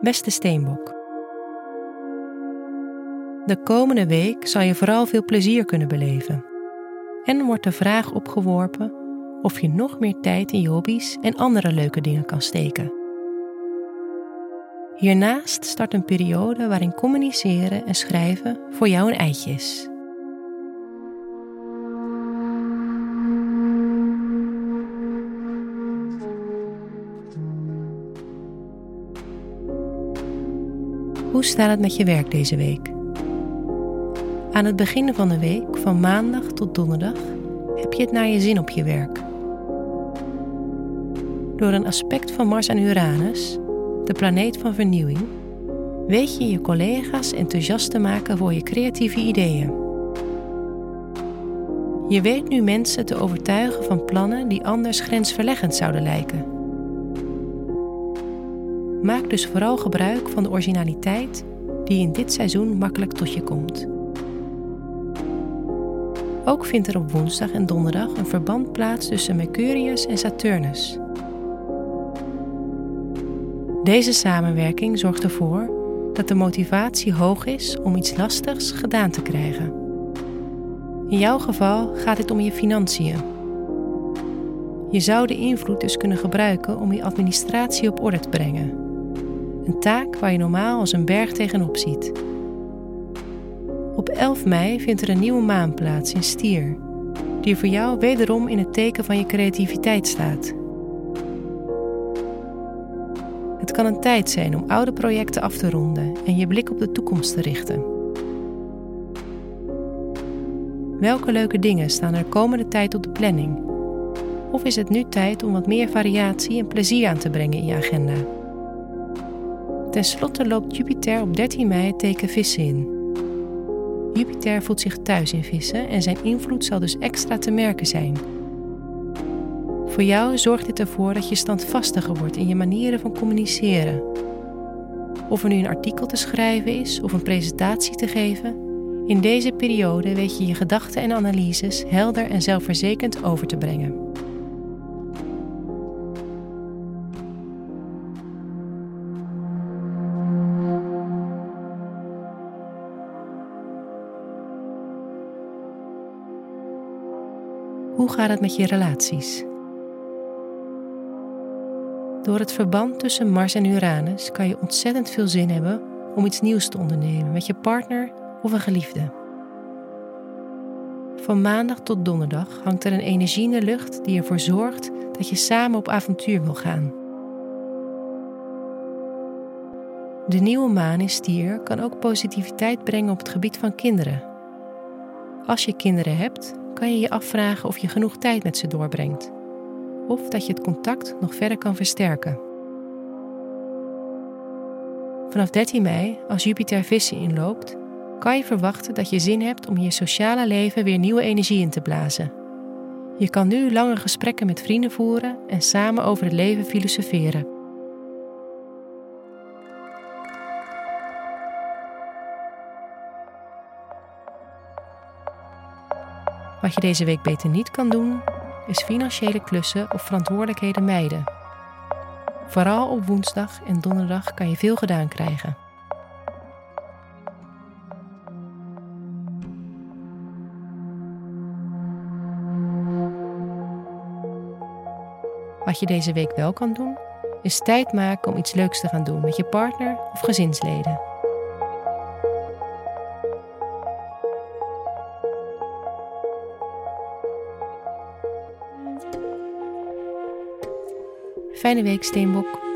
Beste Steenbok. De komende week zal je vooral veel plezier kunnen beleven. En wordt de vraag opgeworpen of je nog meer tijd in je hobby's en andere leuke dingen kan steken. Hiernaast start een periode waarin communiceren en schrijven voor jou een eitje is. Hoe staat het met je werk deze week? Aan het begin van de week, van maandag tot donderdag, heb je het naar je zin op je werk. Door een aspect van Mars en Uranus, de planeet van vernieuwing, weet je je collega's enthousiast te maken voor je creatieve ideeën. Je weet nu mensen te overtuigen van plannen die anders grensverleggend zouden lijken. Maak dus vooral gebruik van de originaliteit die in dit seizoen makkelijk tot je komt. Ook vindt er op woensdag en donderdag een verband plaats tussen Mercurius en Saturnus. Deze samenwerking zorgt ervoor dat de motivatie hoog is om iets lastigs gedaan te krijgen. In jouw geval gaat het om je financiën. Je zou de invloed dus kunnen gebruiken om je administratie op orde te brengen. Een taak waar je normaal als een berg tegenop ziet. Op 11 mei vindt er een nieuwe maan plaats in Stier, die voor jou wederom in het teken van je creativiteit staat. Het kan een tijd zijn om oude projecten af te ronden en je blik op de toekomst te richten. Welke leuke dingen staan er komende tijd op de planning? Of is het nu tijd om wat meer variatie en plezier aan te brengen in je agenda? Ten slotte loopt Jupiter op 13 mei het teken vissen in. Jupiter voelt zich thuis in vissen en zijn invloed zal dus extra te merken zijn. Voor jou zorgt dit ervoor dat je standvastiger wordt in je manieren van communiceren. Of er nu een artikel te schrijven is of een presentatie te geven, in deze periode weet je je gedachten en analyses helder en zelfverzekerd over te brengen. Hoe gaat het met je relaties? Door het verband tussen Mars en Uranus kan je ontzettend veel zin hebben om iets nieuws te ondernemen met je partner of een geliefde. Van maandag tot donderdag hangt er een energie in de lucht die ervoor zorgt dat je samen op avontuur wil gaan. De nieuwe maan in stier kan ook positiviteit brengen op het gebied van kinderen. Als je kinderen hebt, kan je je afvragen of je genoeg tijd met ze doorbrengt. Of dat je het contact nog verder kan versterken. Vanaf 13 mei, als Jupiter vissen inloopt, kan je verwachten dat je zin hebt om je sociale leven weer nieuwe energie in te blazen. Je kan nu lange gesprekken met vrienden voeren en samen over het leven filosoferen. Wat je deze week beter niet kan doen, is financiële klussen of verantwoordelijkheden mijden. Vooral op woensdag en donderdag kan je veel gedaan krijgen. Wat je deze week wel kan doen, is tijd maken om iets leuks te gaan doen met je partner of gezinsleden. Fijne week, Steenbok.